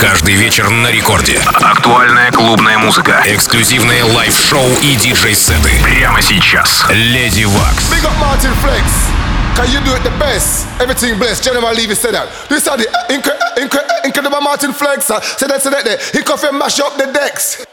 Каждый вечер на рекорде. Актуальная клубная музыка. Эксклюзивные лайв-шоу и диджей-сеты. Прямо сейчас. Леди Вакс. Big up Martin Flex. Can you do it the best? Everything blessed. General Levy said that. This are the incredible Martin Flex. Say that, say that, that. He could mash up the decks.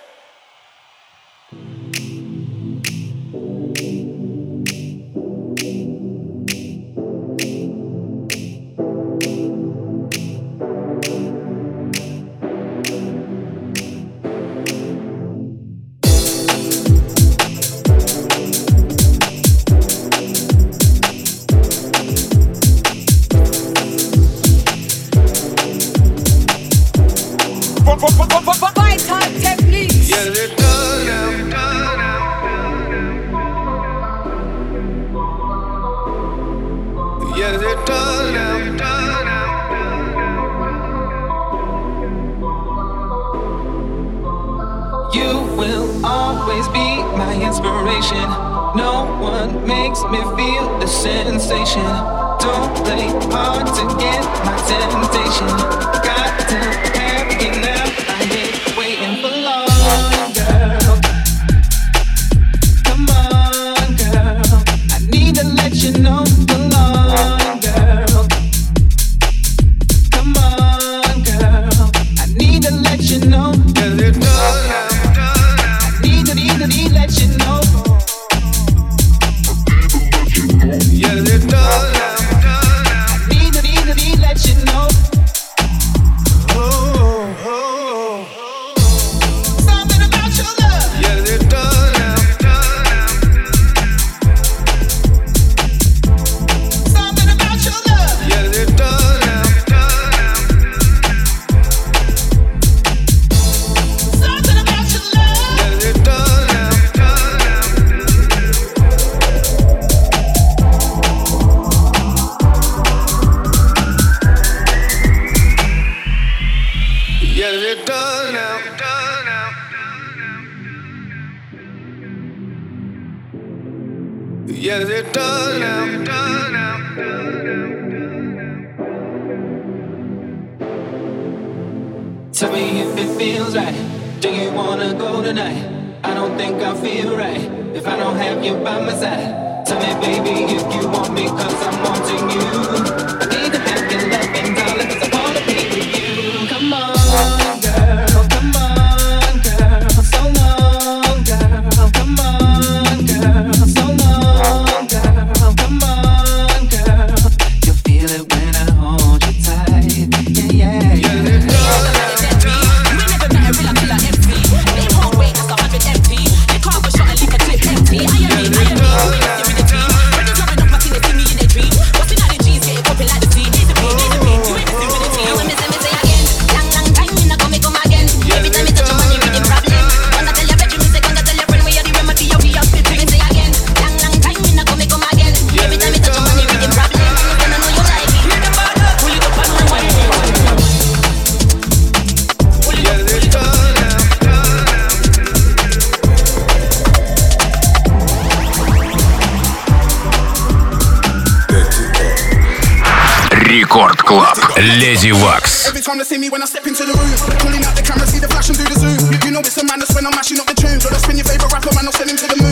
listening to the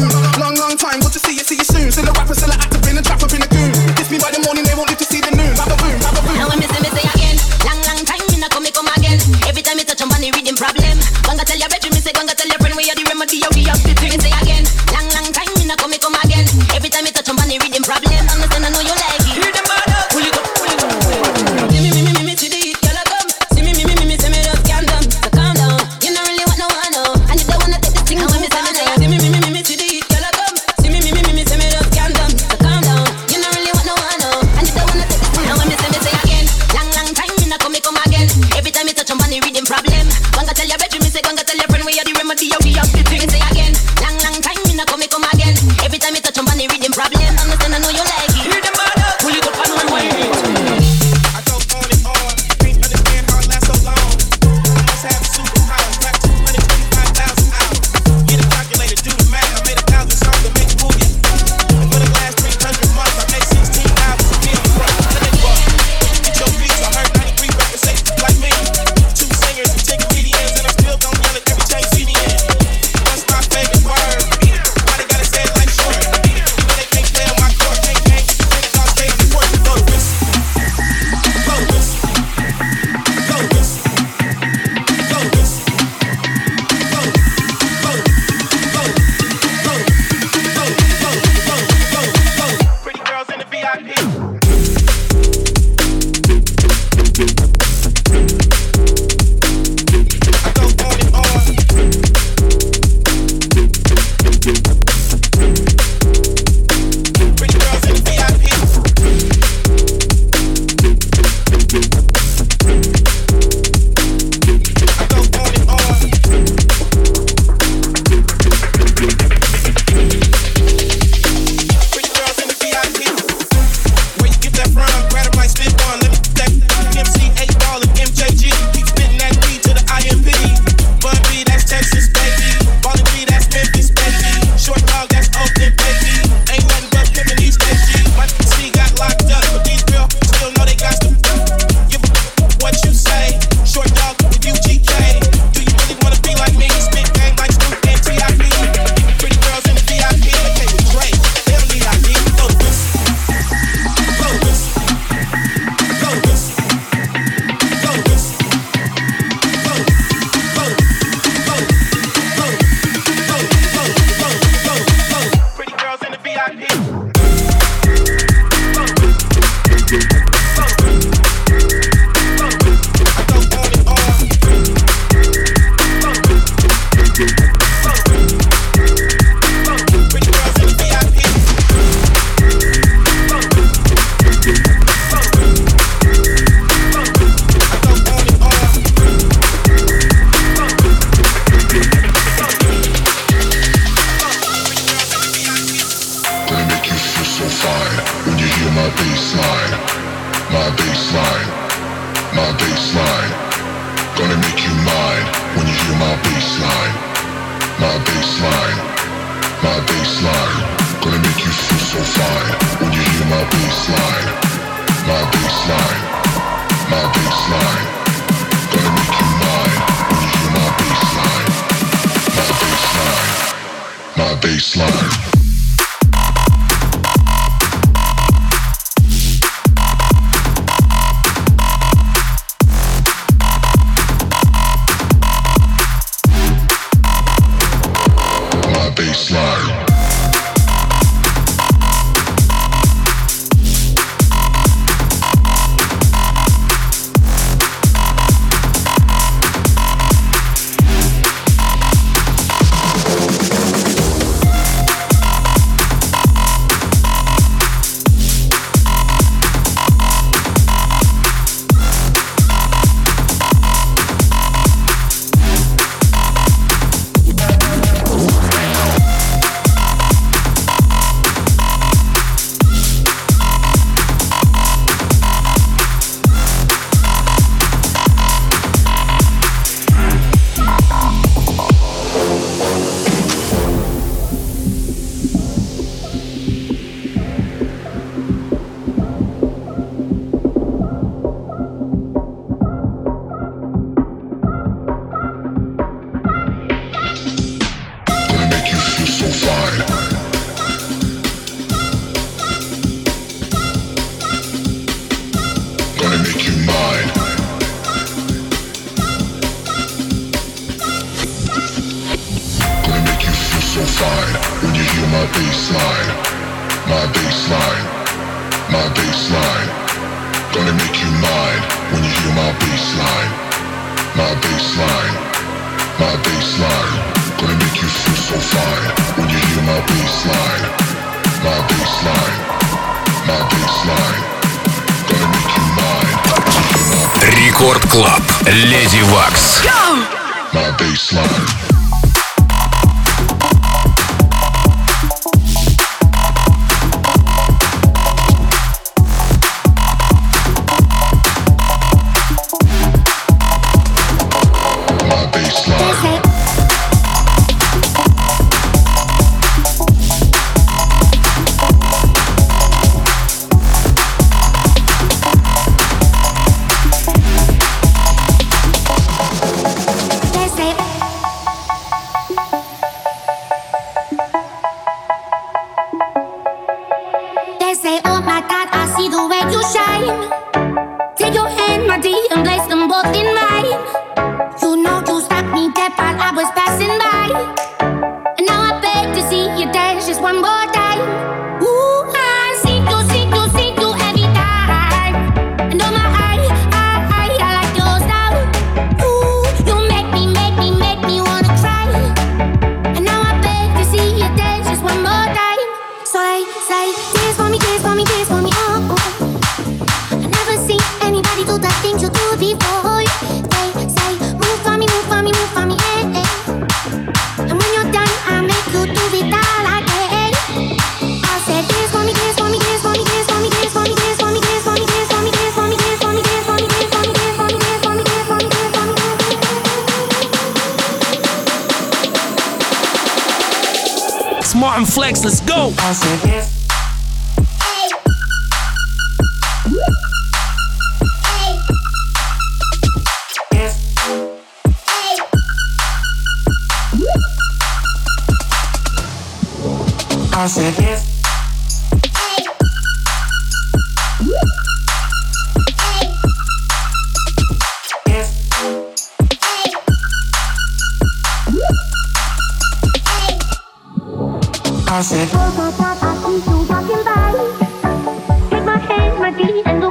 Say, dance for me, dance for me, dance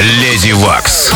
Леди Вакс.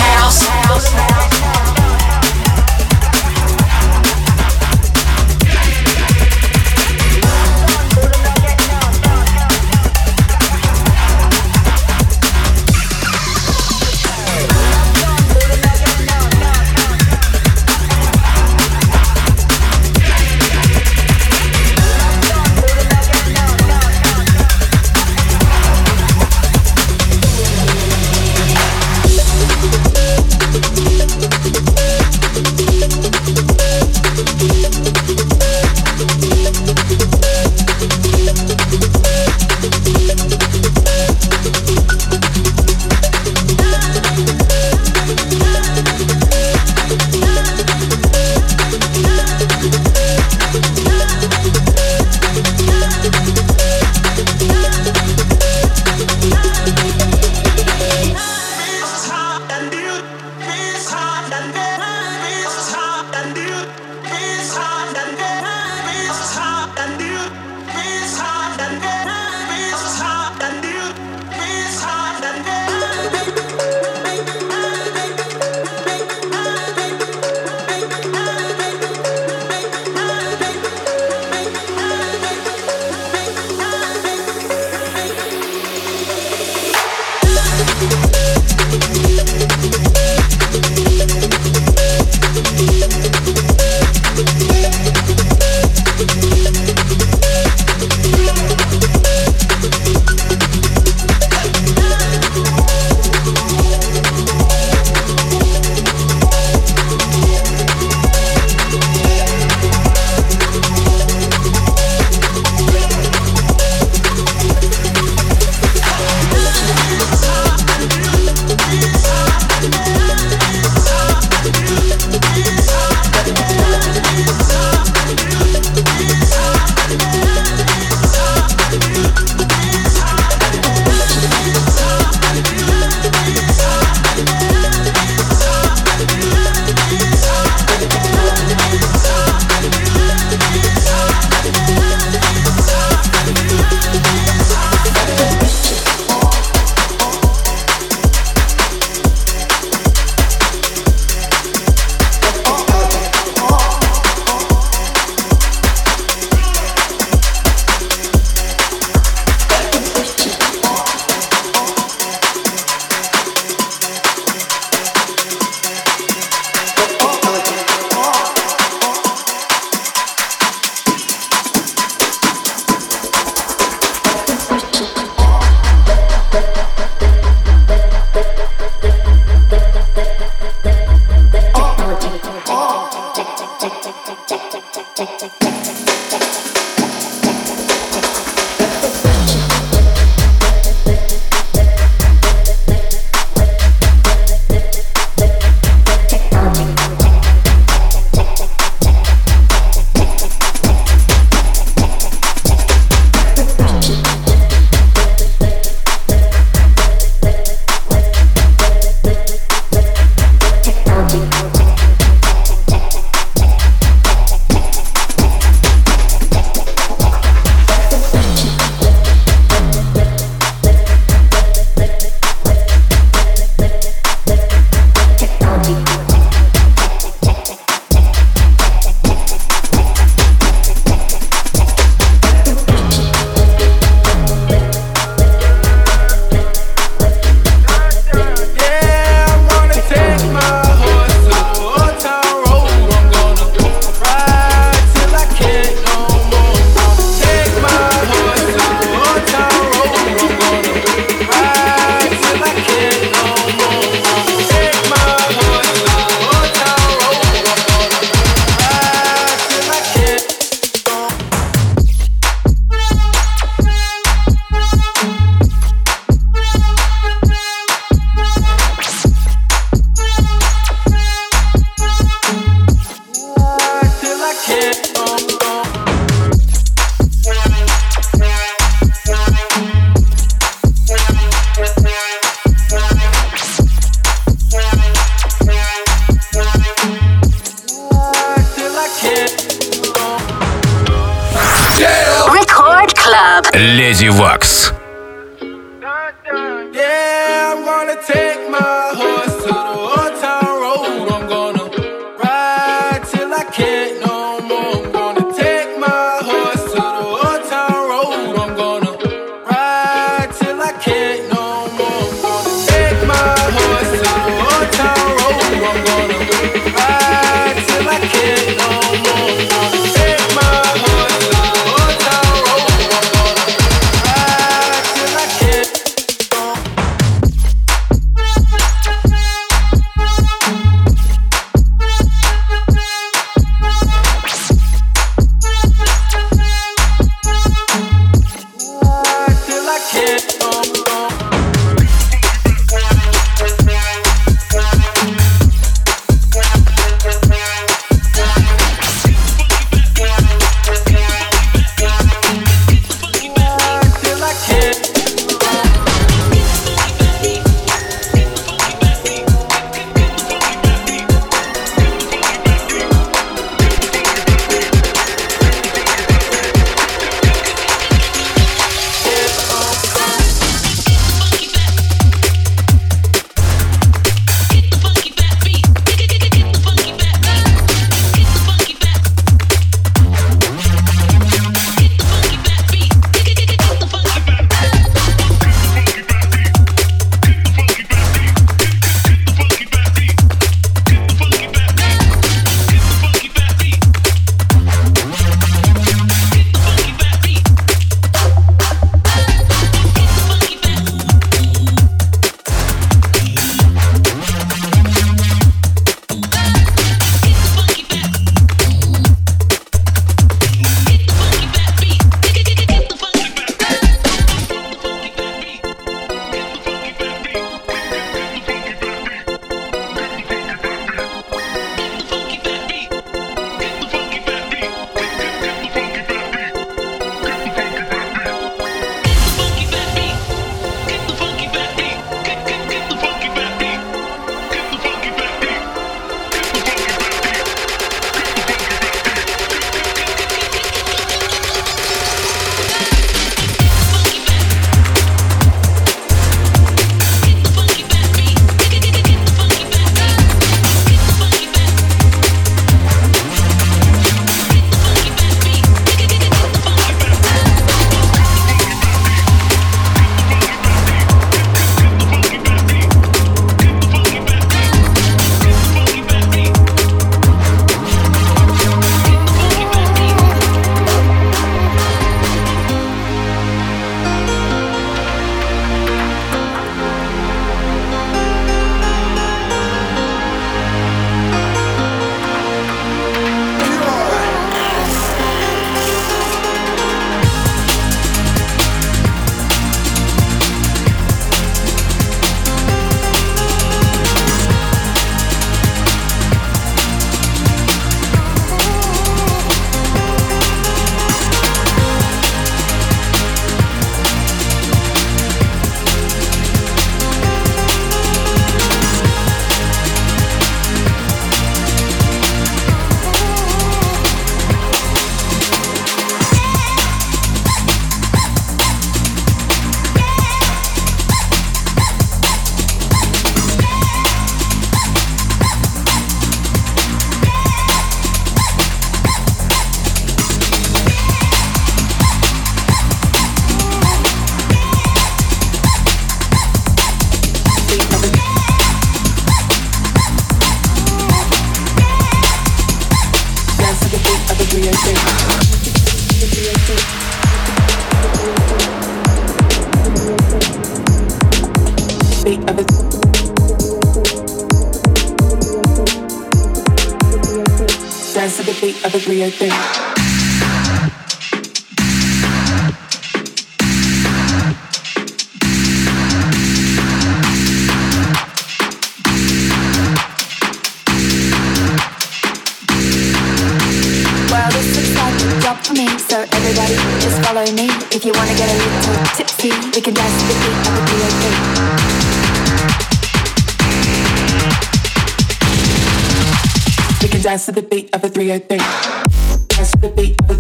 dance to the beat of a 303. Dance to the beat of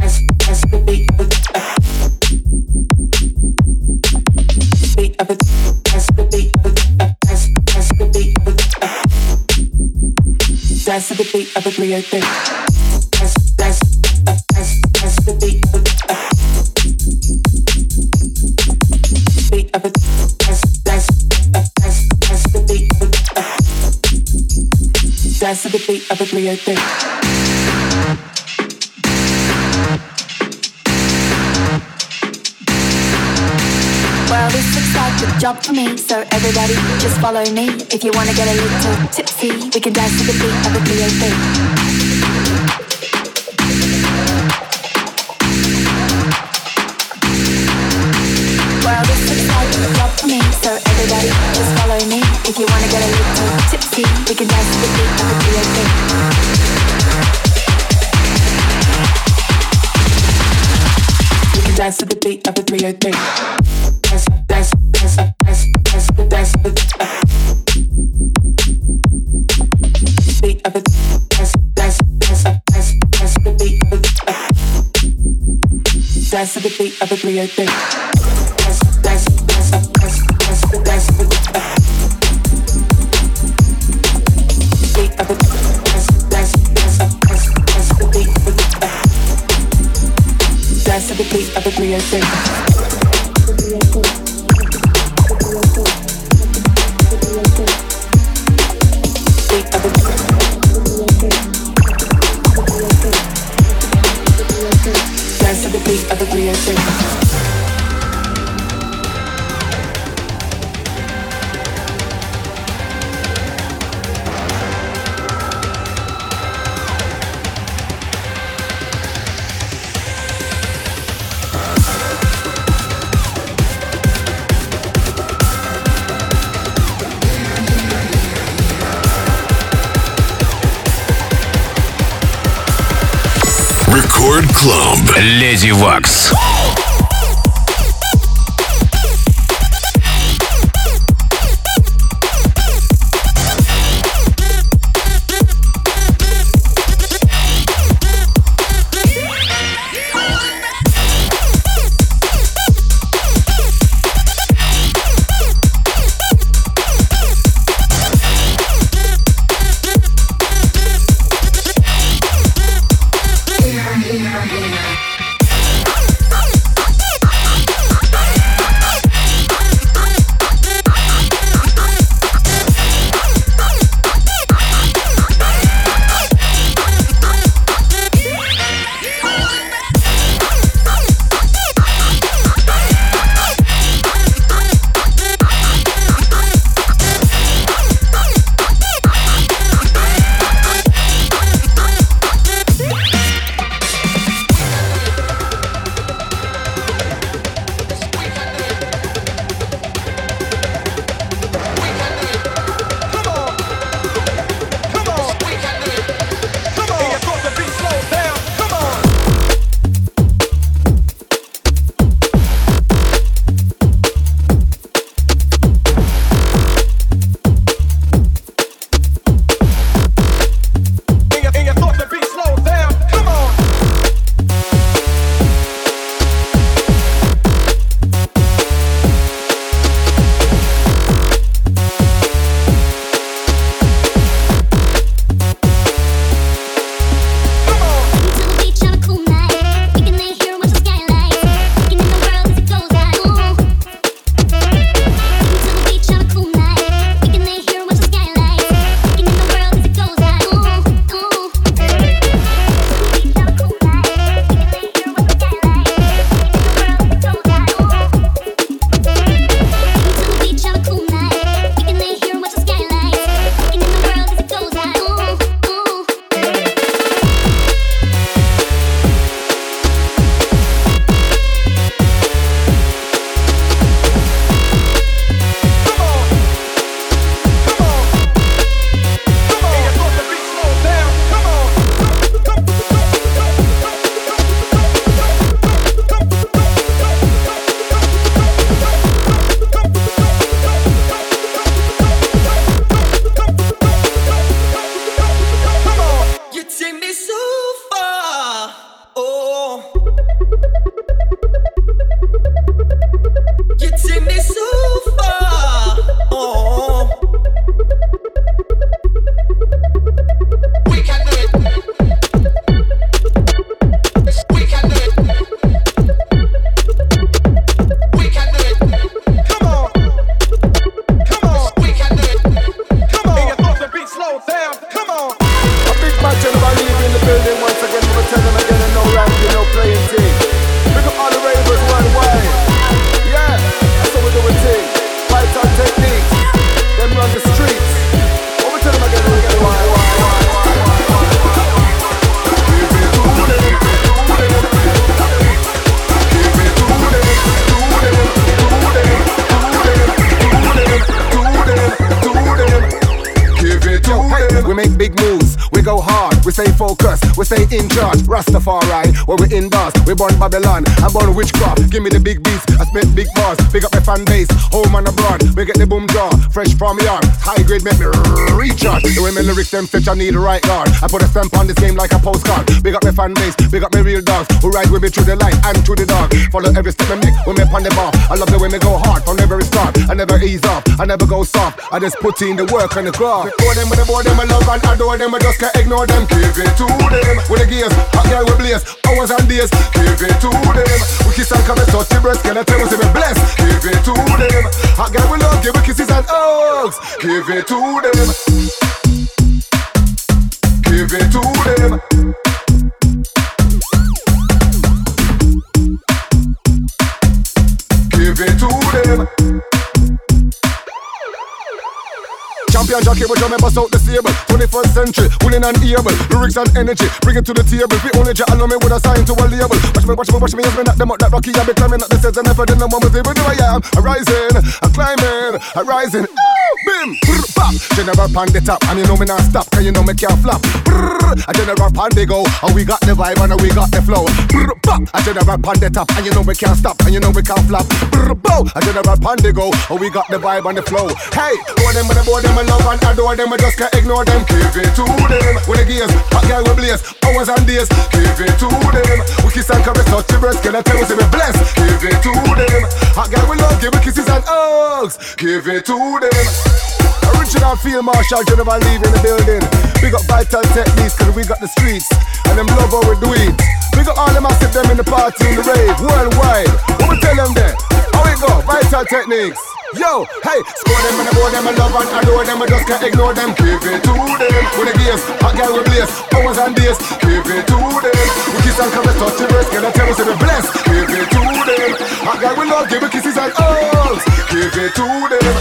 dance, to the beat of dance to the beat of dance, to the beat of the oh beat of a 303. Of a 303. Well, this looks like a job for me, so everybody just follow me. If you wanna get a little tipsy, we can dance to the beat of a BAP. Well, this looks like a job for me, so everybody just follow me. If you wanna get a little we can dance to the beat of a BAP. We can dance to the beat of a 303. Dance, dance, dance, dance, dance, dance, uh. Beat of a dance, dance, dance, dance, dance. Dance to the beat of a 303. Dance to the beat of a 303. Клаб. Леди Вакс. We stay in charge. Rastafari, when we in bars, we born Babylon, I'm born witchcraft. Give me the big beats, I spit big bars, big up my fan base, home and abroad. We get the boom jaw, fresh from yard, high grade make me recharge. The way my lyrics them fetch, I need the right guard. I put a stamp on this game like a postcard. Big up my fan base, big up my real dogs, who ride with me through the light and through the dark. Follow every step I make, when me on the bar. I love the way me go hard from the very start. I never ease up, I never go soft. I just put in the work and the craft. For them with the boy, them I love and adore them. I just can't ignore them. Give it to them. With the gears, hot girl we blaze, oh, hours and days. Give it to them. We kiss and and touch your breast. Can I tell you, say me bless? Give it to them. Hot girl we love, give it kisses and hugs. Give it to them. Give it to them. Give it to them. Champion Jackie, but you bust out the stable. 21st century, willing and able. Lyrics and energy, bring it to the table. We only jet allow me with a sign to a label. Watch me, watch me, watch me, yes, me knock them out that rocky. I be climbing up the stairs and never did no one was able to. I am a rising, a climbing, a rising. Bim, brr, bop. General pan the top, and you know me not stop, cause you know me can't flop. Brr, a general pan they go, and we got the vibe and we got the flow. Brr, bop. A general pan the top, and you know we can't stop, and you know we can't flop. Brr, bow. A general pan they go, and we got the vibe and the flow. Hey, boy them with the boy them love and adore them, I just can't ignore them. Give it to them. When the gears, hot girl we blaze, hours and days. Give it to them. We kiss and caress, touch your breast, can I tell you say me bless? Give it to them. Hot girl we love, give me kisses and hugs. Give it to them. Original field marshal General leaving the building. We got vital techniques cause we got the streets and them love how we do it. We got all them massive them in the party in the rave worldwide. What we tell them then? How we go? Vital techniques. Yo, hey, score them and I board them, I love and adore them, I just can't ignore them. Give it to them. With the gears, hot girl we blaze, hours and days. Give it to them. We kiss and caress, touch your breast, can I tell you say we bless? Give it to them. Hot girl we love, give me kisses and hugs. Give it to them.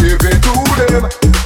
Give it to them.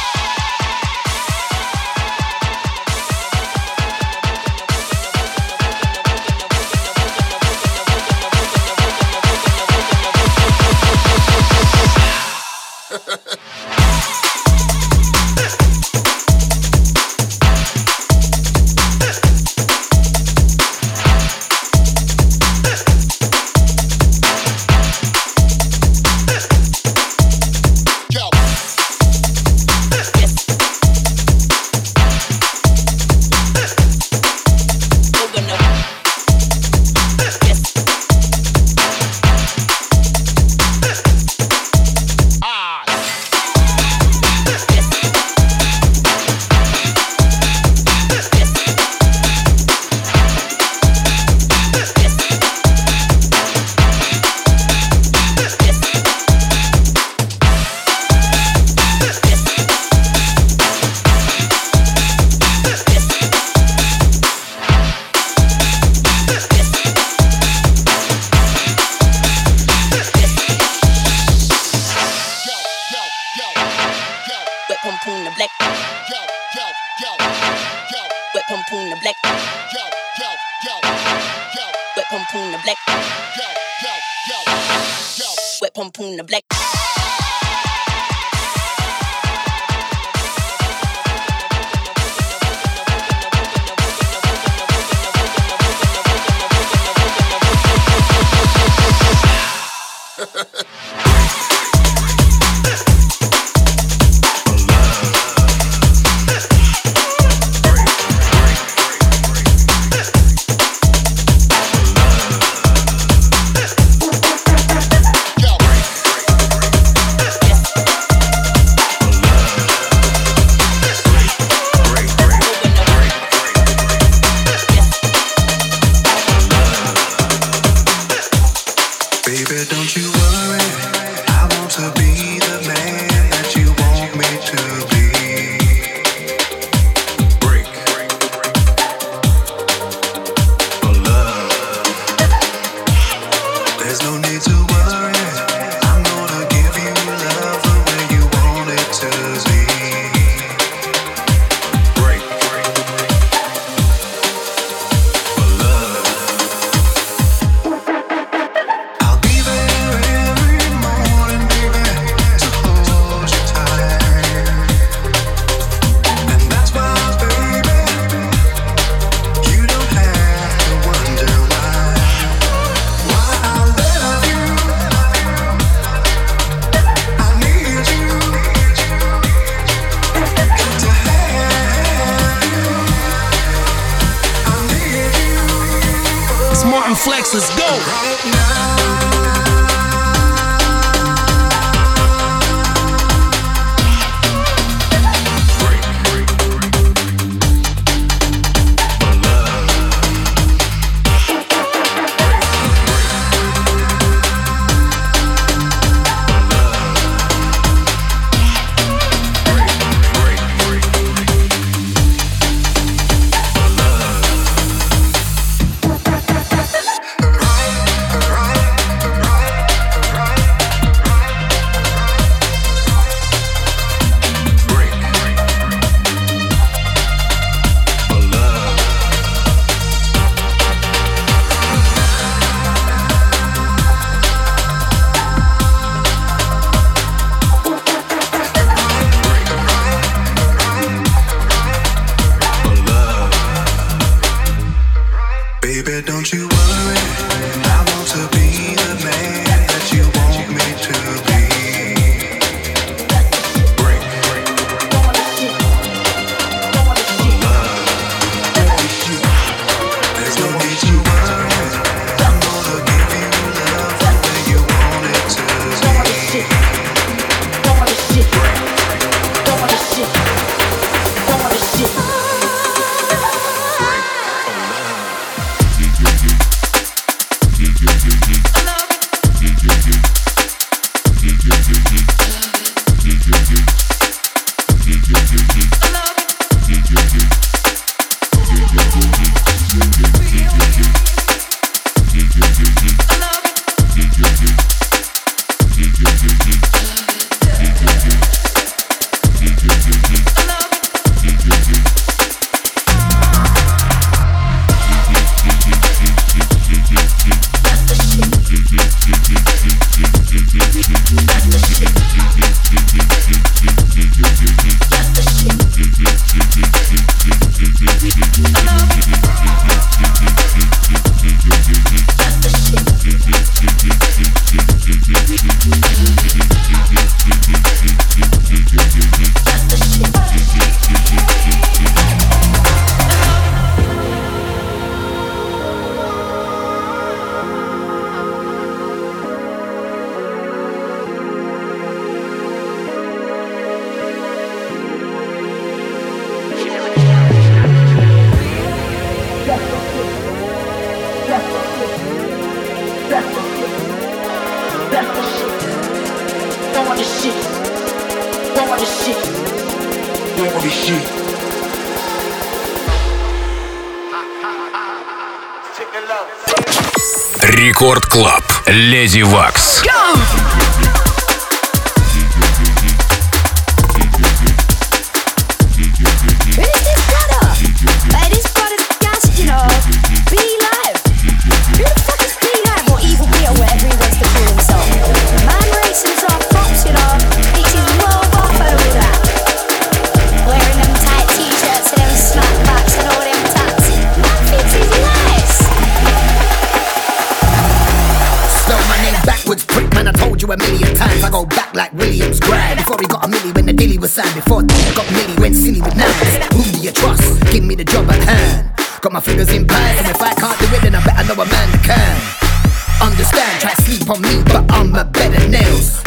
Before he got milli went silly with nines. Who do you trust? Give me the job at hand. Got my fingers in pies, and if I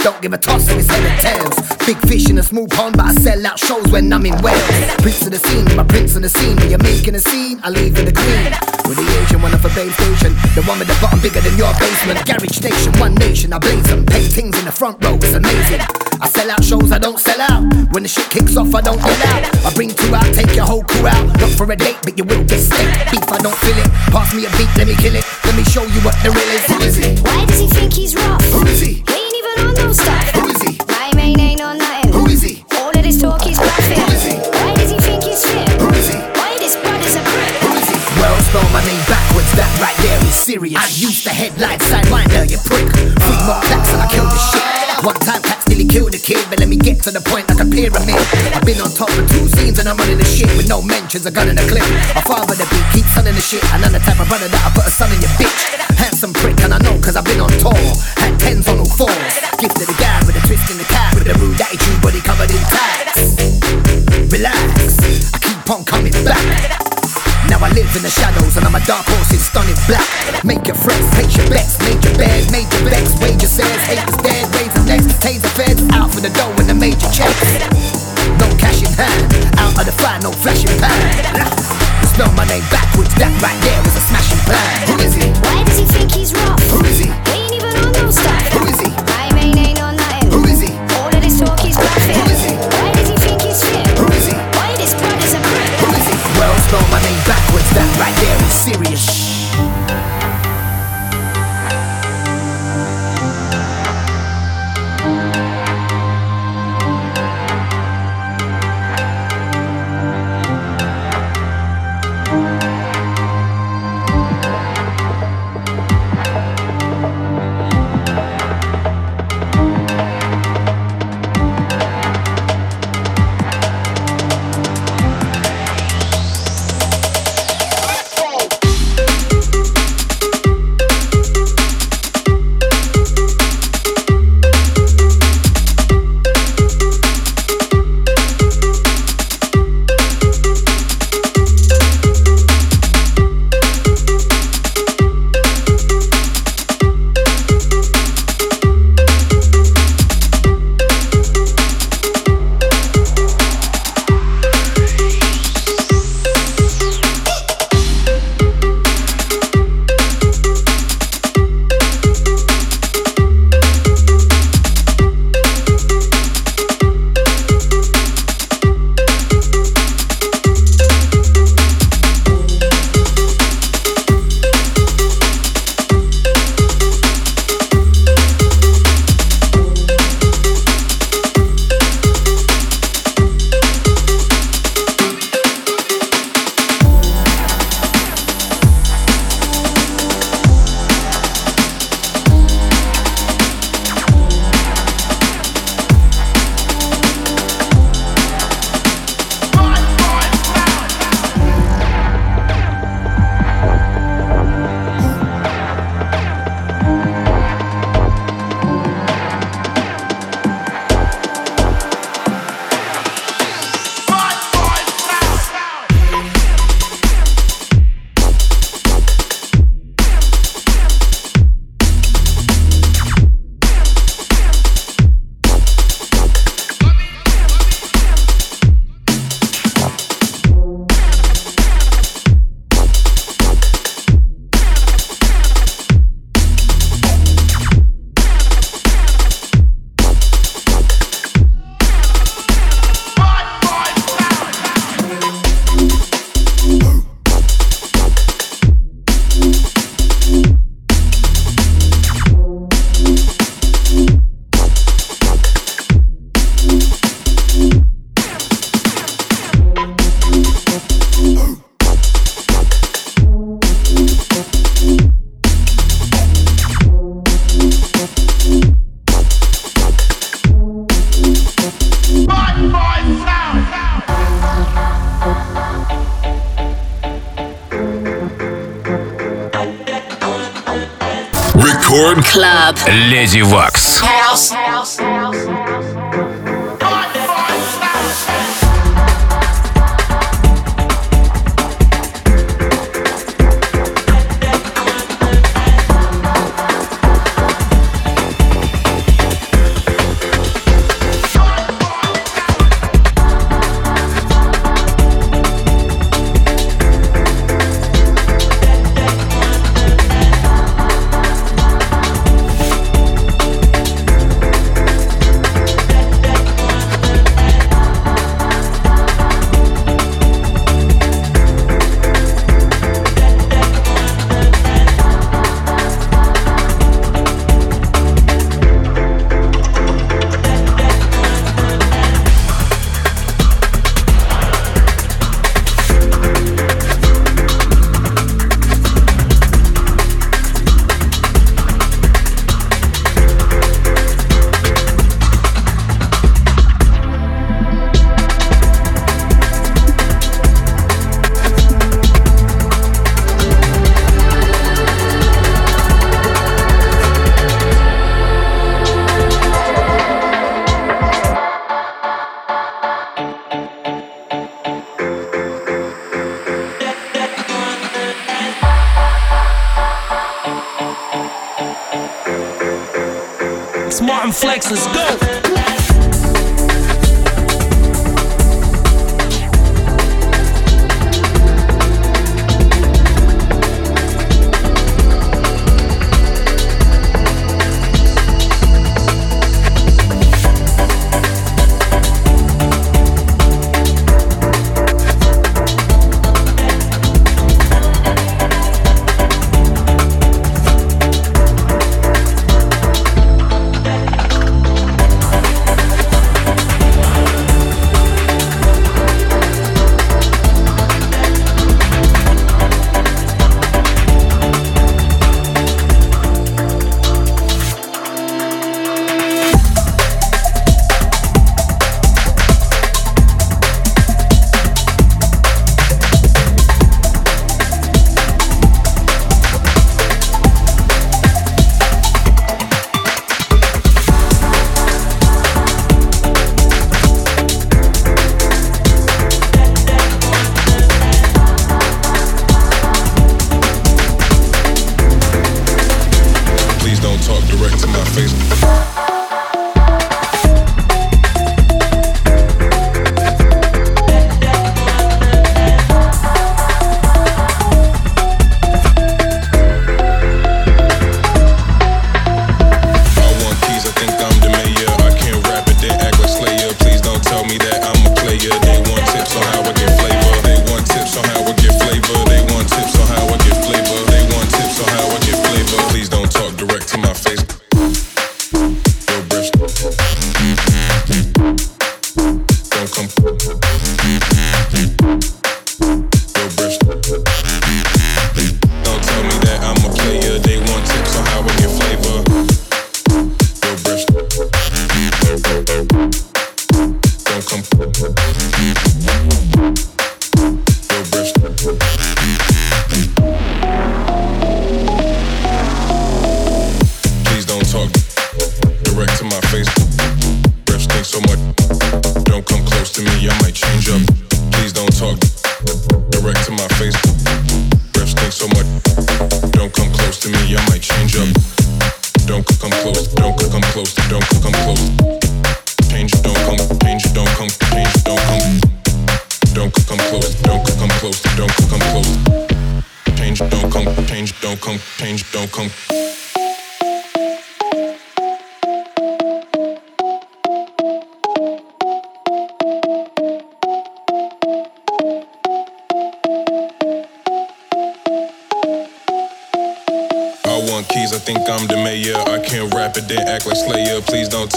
Don't give a toss, so it's head and tails. Big fish in a small pond, but I sell out shows when I'm in Wales. Prince of the scene, my prince on the scene. When you're making a scene, I leave in the queen. With the Asian one off a base station, the one with the bottom bigger than your basement. Garage station, one nation, I blaze them. Paintings in the front row, it's amazing. I sell out shows, I don't sell out. When the shit kicks off, I don't get out. I bring two out, take your whole crew out. Not for a date, but you will get steak. Beef, I don't feel it. Pass me a beat, let me kill it. Let me show you what the real is. Who is he? Why does he think he's rough? Who is he? Who is he? My ain't on nothing. Who is he? All of this talk is bluffing. Who is he? Why does he think he's fit? Who is he? Why this brother's a prick? Who is he? Well, spell my name backwards, that right there is serious. I used the headline sidewinder, you prick. More claps and I killed the shit. One time cats nearly killed a kid, but let me get to the point like a pyramid. I've been on top of two scenes and I'm running the shit with no mentions, a gun and a clip. A father the beat, keep sunning the shit. And I'm the type of brother that I put a son in your bitch. Handsome prick, and I know cause I've been on tour. Had tens on all fours. Gifted a guy with a twist in the cat, with a rude attitude, body covered in tags. Relax, I keep on coming back. I live in the shadows and I'm a dark horse in stunning black. Make your friends, take your bets, make your bed, make your bets, wager says, haters dead, raise the next, taser feds, out for the dough and the major checks. No cash in hand, out of the fire, no flashing pan. Spell my name backwards, that right there was a smashing plan. Who is he? Леди Вак.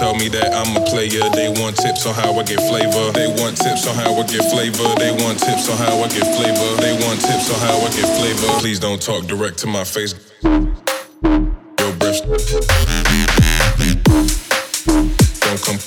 tell me that I'm a player. They want tips on how I get flavor. They want tips on how I get flavor. They want tips on how I get flavor. They want tips on how I get flavor. Please don't talk direct to my face. Your breath. Don't come.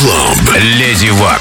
Клаб. Леди Вакс.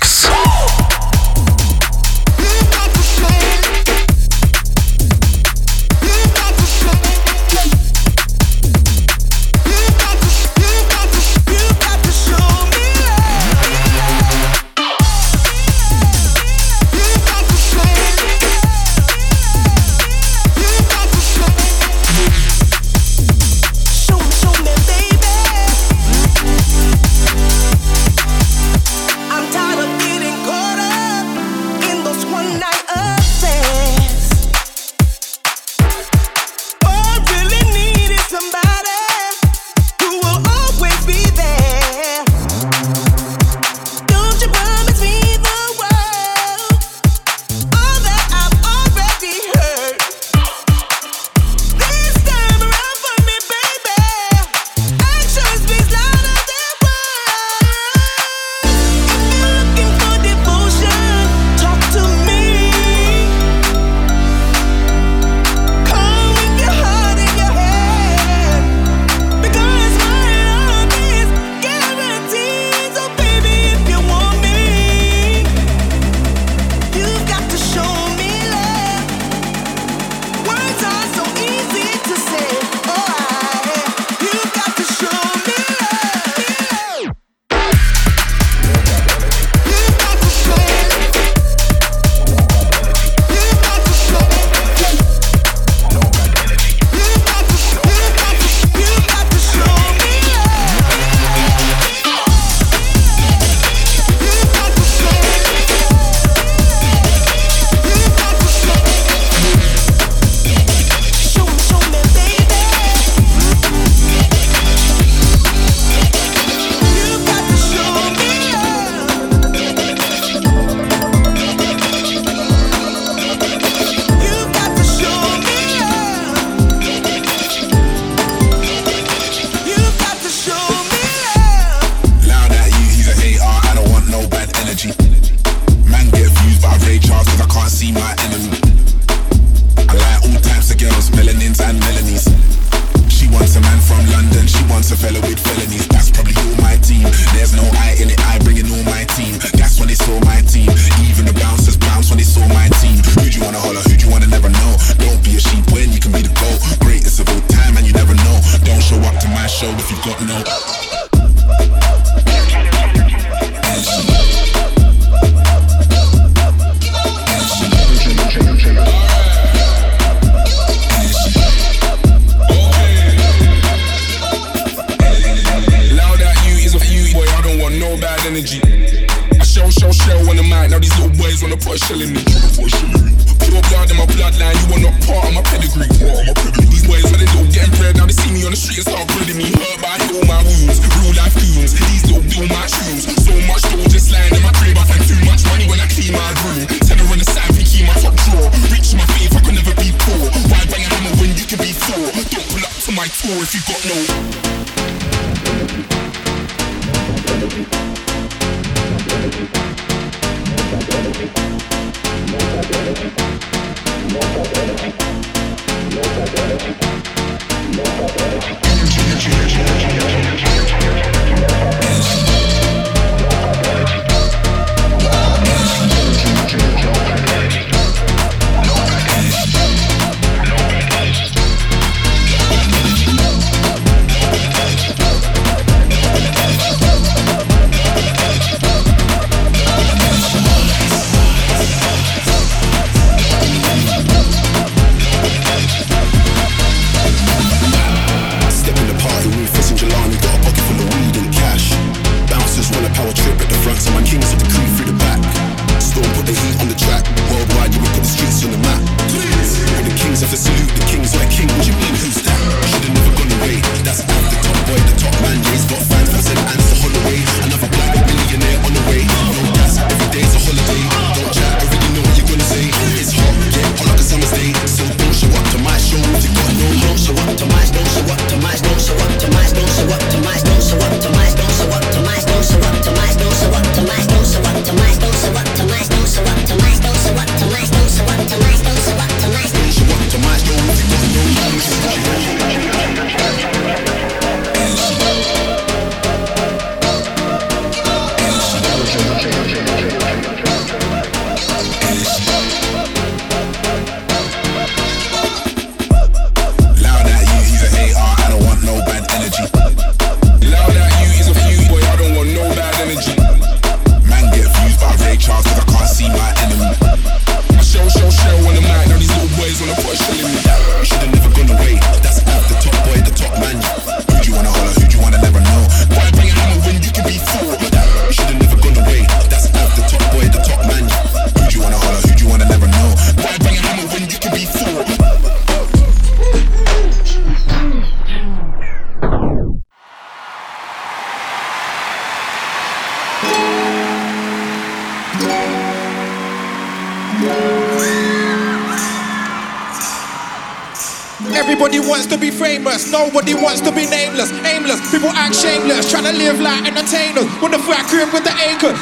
Nobody wants to be nameless, aimless. People act shameless, trying to live like entertainers. With the fat crib with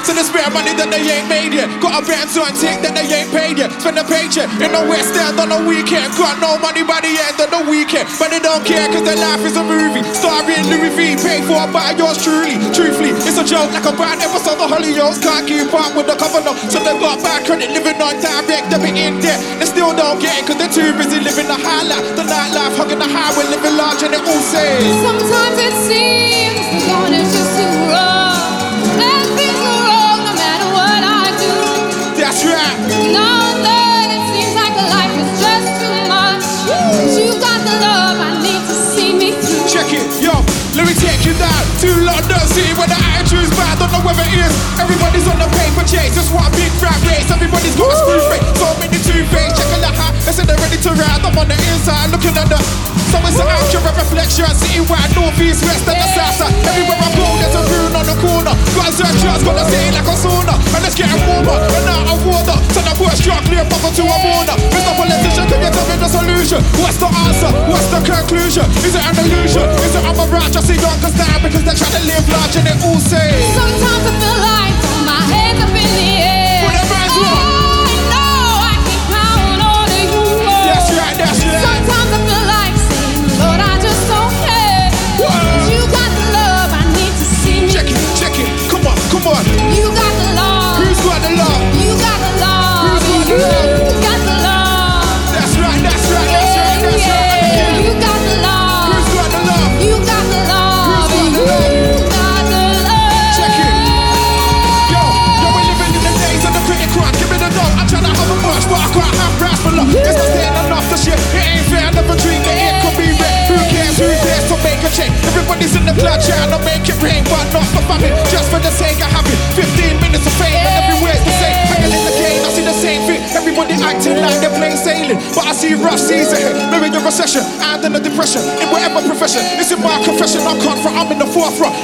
so they spare money that they ain't made yet. Got a brand on tick that they ain't paid yet. Spend a paycheck in the West End on the weekend. Got no money by the end of the weekend, but they don't care cause their life is a movie. Starring Louis V, paid for by yours truly. Truthfully, it's a joke like a bad episode of Hollyoaks. Can't keep up with the cover no, so they got bad credit living on direct debit in debt. They still don't get it cause they're too busy living the high life. The nightlife, hugging the highway, living large, and they all say. Sometimes it seems the is just too wrong. It, yo. Let me take you down to London City where the attitude's bad. Don't know whether it is. Everybody's on the paper chase. Just one big fat race. Everybody's got a screw face. So many two face. Checking the hat. They say they're ready to ride. I'm on the inside looking at the. So it's an accurate reflection. Citywide, north, east, west, and the south side. Everywhere I go, there's a rune on the corner. Got a search, got to stay like a sauna. And it's getting warmer. And now I'm water. So the worst truck clear bubble to a border. Mr. Politician, can you tell me the solution? What's the answer? What's the conclusion? Is it an illusion? Is it a rat? Just see die because they're trying to live large and they all say. Sometimes I feel like my hands up in the air. Put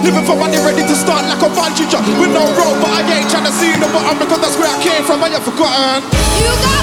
Living for money, ready to start like a jump with no rope. But I ain't trying to see the bottom because that's where I came from. I ain't forgotten. You got